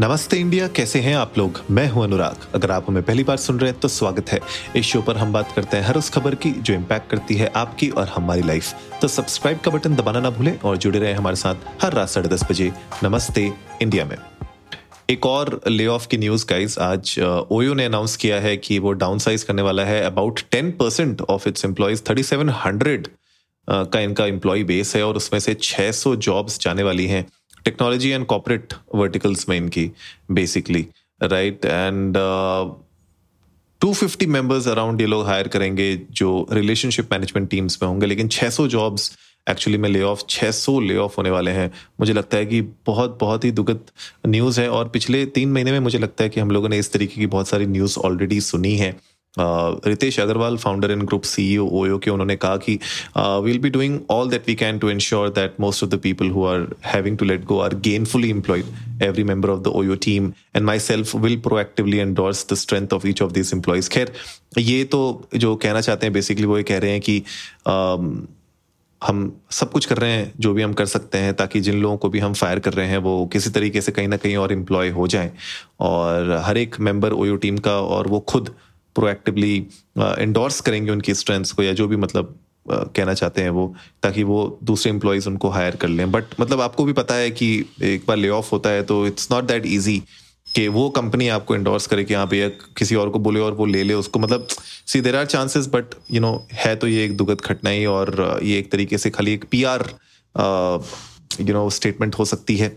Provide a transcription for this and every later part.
नमस्ते इंडिया, कैसे हैं आप लोग? मैं हूँ अनुराग। अगर आप हमें पहली बार सुन रहे हैं तो स्वागत है। इस शो पर हम बात करते हैं हर उस खबर की, जो इम्पैक्ट करती है आपकी और हमारी लाइफ तो सब्सक्राइब का बटन दबाना ना भूलें और जुड़े रहे हमारे साथ हर रात साढ़े दस बजे नमस्ते इंडिया में। एक और ले ऑफ़ की न्यूज़ गाइस आज ओयो ने अनाउंस किया है कि वो डाउन साइज़ करने वाला है। About ten percent of its employees thirty seven hundred का इनका एम्प्लॉय बेस है और उसमें से 600 जॉब्स जाने वाली हैं। टेक्नोलॉजी एंड कॉपरेट वर्टिकल्स में इनकी basically right and two fifty members around ये लोग हायर करेंगे जो रिलेशनशिप मैनेजमेंट टीम्स में होंगे, लेकिन 600 जॉब्स एक्चुअली में ले ऑफ़ 600 ले ऑफ़ होने वाले हैं। मुझे लगता है कि बहुत बहुत ही दुखद न्यूज़ है और पिछले तीन महीने में मुझे लगता है कि हम लोगों ने इस तरीके की बहुत सारी न्यूज़ ऑलरेडी सुनी है। Ritesh Agarwal founder and group CEO OYO के उन्होंने कहा कि we'll be doing all that we can to ensure that most of the people who are having to let go are gainfully employed every member of the OYO team and myself will proactively endorse the strength of each of these employees. खैर ये तो जो कहना चाहते हैं basically वो ये कह रहे हैं कि um, हम सब कुछ कर रहे हैं जो भी हम कर सकते हैं ताकि जिन लोगों को भी हम फायर कर रहे हैं वो किसी तरीके से कहीं ना कहीं और एम्प्लॉय हो जाएँ। और हर एक मेंबर ओयो टीम का और वो खुद प्रोएक्टिवली इंडोर्स uh, करेंगे उनकी स्ट्रेंथ्स को या जो भी मतलब uh, कहना चाहते हैं वो ताकि वो दूसरे एम्प्लॉयज़ उनको हायर कर लें। बट मतलब आपको भी पता है कि एक बार ले ऑफ़ होता है तो इट्स नॉट दैट ईजी कि वो कंपनी आपको इंडोर्स करे कि हाँ भैया किसी और को बोले और वो ले ले उसको। मतलब see there are chances but you know है तो ये एक दुखद घटना ही और uh, ये एक तरीके से खाली एक P R you know statement हो सकती है।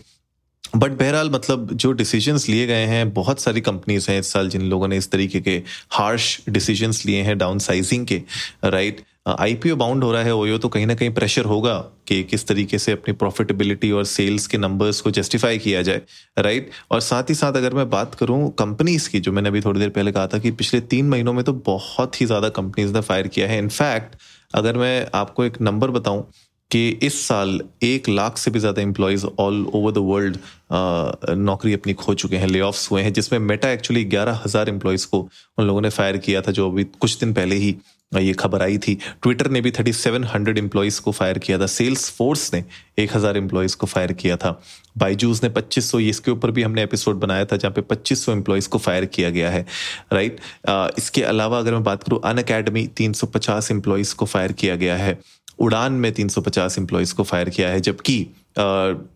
बट बहरहाल मतलब जो डिसीजंस लिए गए हैं, बहुत सारी कंपनीज़ हैं इस साल जिन लोगों ने इस तरीके के हार्श डिसीजंस लिए हैं डाउन साइजिंग के राइट आईपीओ बाउंड हो रहा है ओयो तो कहीं ना कहीं प्रेशर होगा कि किस तरीके से अपनी प्रॉफिटेबिलिटी और सेल्स के नंबर्स को जस्टिफाई किया जाए राइट और साथ ही साथ अगर मैं बात करूँ कंपनीज़ की, जो मैंने अभी थोड़ी देर पहले कहा था कि पिछले तीन महीनों में तो बहुत ही ज़्यादा कंपनीज़ ने फायर किया है। इनफैक्ट अगर मैं आपको एक नंबर बताऊँ कि इस साल एक लाख से भी ज़्यादा employees all over the world नौकरी अपनी खो चुके हैं ले हुए हैं, जिसमें मेटा एक्चुअली ग्यारह हज़ार एम्प्लॉयज़ को उन लोगों ने फायर किया था, जो अभी कुछ दिन पहले ही ये खबर आई थी। ट्विटर ने भी थर्टी सेवन हंड्रेड एम्प्लॉयज़ को फायर किया था। सेल्स फोर्स ने एक हज़ार एम्प्लॉयज़ को फायर किया था। बाईजूस ने पच्चीस सौ, इसके ऊपर भी हमने एपिसोड बनाया था, जहाँ पे पच्चीस सौ एम्प्लॉयज़ को फायर किया गया है राइट इसके अलावा अगर मैं बात करूँ अन अकेडमी तीन सौ पचास एम्प्लॉयज़ को फायर किया गया है। उड़ान में 350 एम्प्लॉयज़ को फायर किया है, जबकि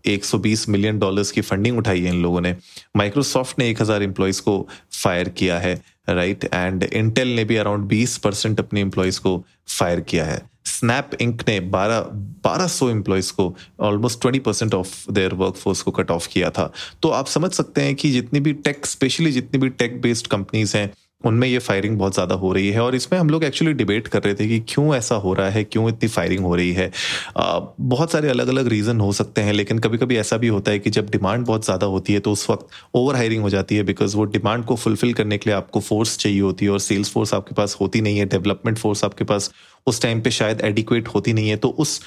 एक सौ बीस मिलियन डॉलर्स की फंडिंग उठाई है इन लोगों ने। माइक्रोसॉफ्ट ने एक हज़ार एम्प्लॉयज़ को फायर किया है राइट एंड इंटेल ने भी अराउंड बीस परसेंट अपने एम्प्लॉयज़ को फायर किया है। स्नैप इंक ने बारह बारह सौ एम्प्लॉयज़ को almost twenty percent of their workforce को कट ऑफ़ किया था। तो आप समझ सकते हैं कि जितनी भी टेक स्पेशली जितनी भी टेक बेस्ड कंपनीज़ हैं उनमें ये फायरिंग बहुत ज़्यादा हो रही है और इसमें हम लोग एक्चुअली डिबेट कर रहे थे कि क्यों ऐसा हो रहा है क्यों इतनी फायरिंग हो रही है। आ, बहुत सारे अलग अलग रीज़न हो सकते हैं लेकिन कभी कभी ऐसा भी होता है कि जब डिमांड बहुत ज़्यादा होती है तो उस वक्त ओवर हायरिंग हो जाती है बिकॉज़ वो डिमांड को फुलफिल करने के लिए आपको फोर्स चाहिए होती है और सेल्स फोर्स आपके पास होती नहीं है डेवलपमेंट फोर्स आपके पास उस टाइम पे शायद एडिक्वेट होती नहीं है तो उस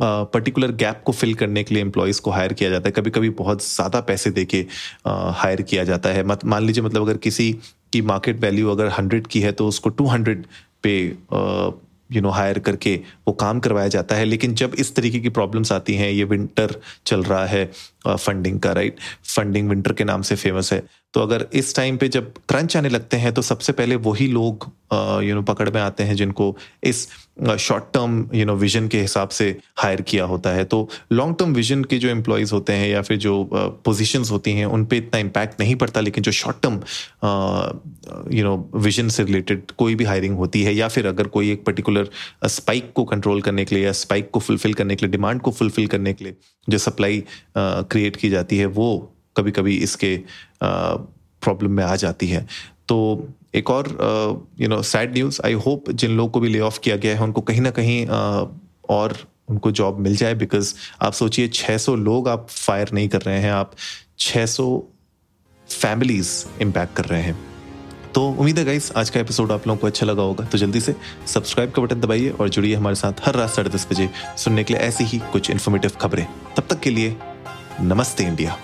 पर्टिकुलर uh, गैप को फिल करने के लिए एम्प्लॉयज़ को हायर किया जाता है। कभी कभी बहुत ज़्यादा पैसे दे के हायर किया जाता है। मत मान लीजिए मतलब अगर किसी की मार्केट वैल्यू अगर हंड्रेड की है तो उसको two hundred pay you know hire करके वो काम करवाया जाता है। लेकिन जब इस तरीके की प्रॉब्लम्स आती हैं, ये विंटर चल रहा है फंडिंग का राइट फंडिंग विंटर के नाम से फ़ेमस है। तो अगर इस टाइम पे जब क्रंच आने लगते हैं तो सबसे पहले वही लोग यू नो पकड़ में आते हैं जिनको इस short term you know vision के हिसाब से हायर किया होता है। तो लॉन्ग टर्म विजन के जो एम्प्लॉयज़ होते हैं या फिर जो पोजीशंस होती हैं, उन पे इतना इम्पैक्ट नहीं पड़ता, लेकिन जो short term you know vision से रिलेटेड कोई भी हायरिंग होती है, या फिर अगर कोई एक पर्टिकुलर स्पाइक को कंट्रोल करने के लिए या स्पाइक को फुलफिल करने के लिए डिमांड को फुलफिल करने के लिए जो सप्लाई क्रिएट की जाती है, वो कभी कभी इसके प्रॉब्लम में आ जाती है। तो एक और you know sad news I hope जिन लोगों को भी ले ऑफ़ किया गया है, उनको कहीं ना कहीं और उनको जॉब मिल जाए बिकॉज़ आप सोचिए 600 लोग आप फायर नहीं कर रहे हैं, आप 600 फैमिलीज़ इम्पैक्ट कर रहे हैं। तो उम्मीद है गाइस आज का एपिसोड आप लोगों को अच्छा लगा होगा तो जल्दी से सब्सक्राइब का बटन दबाइए और जुड़िए हमारे साथ हर रात साढ़े दस बजे सुनने के लिए ऐसी ही कुछ इन्फॉर्मेटिव खबरें। तब तक के लिए नमस्ते इंडिया।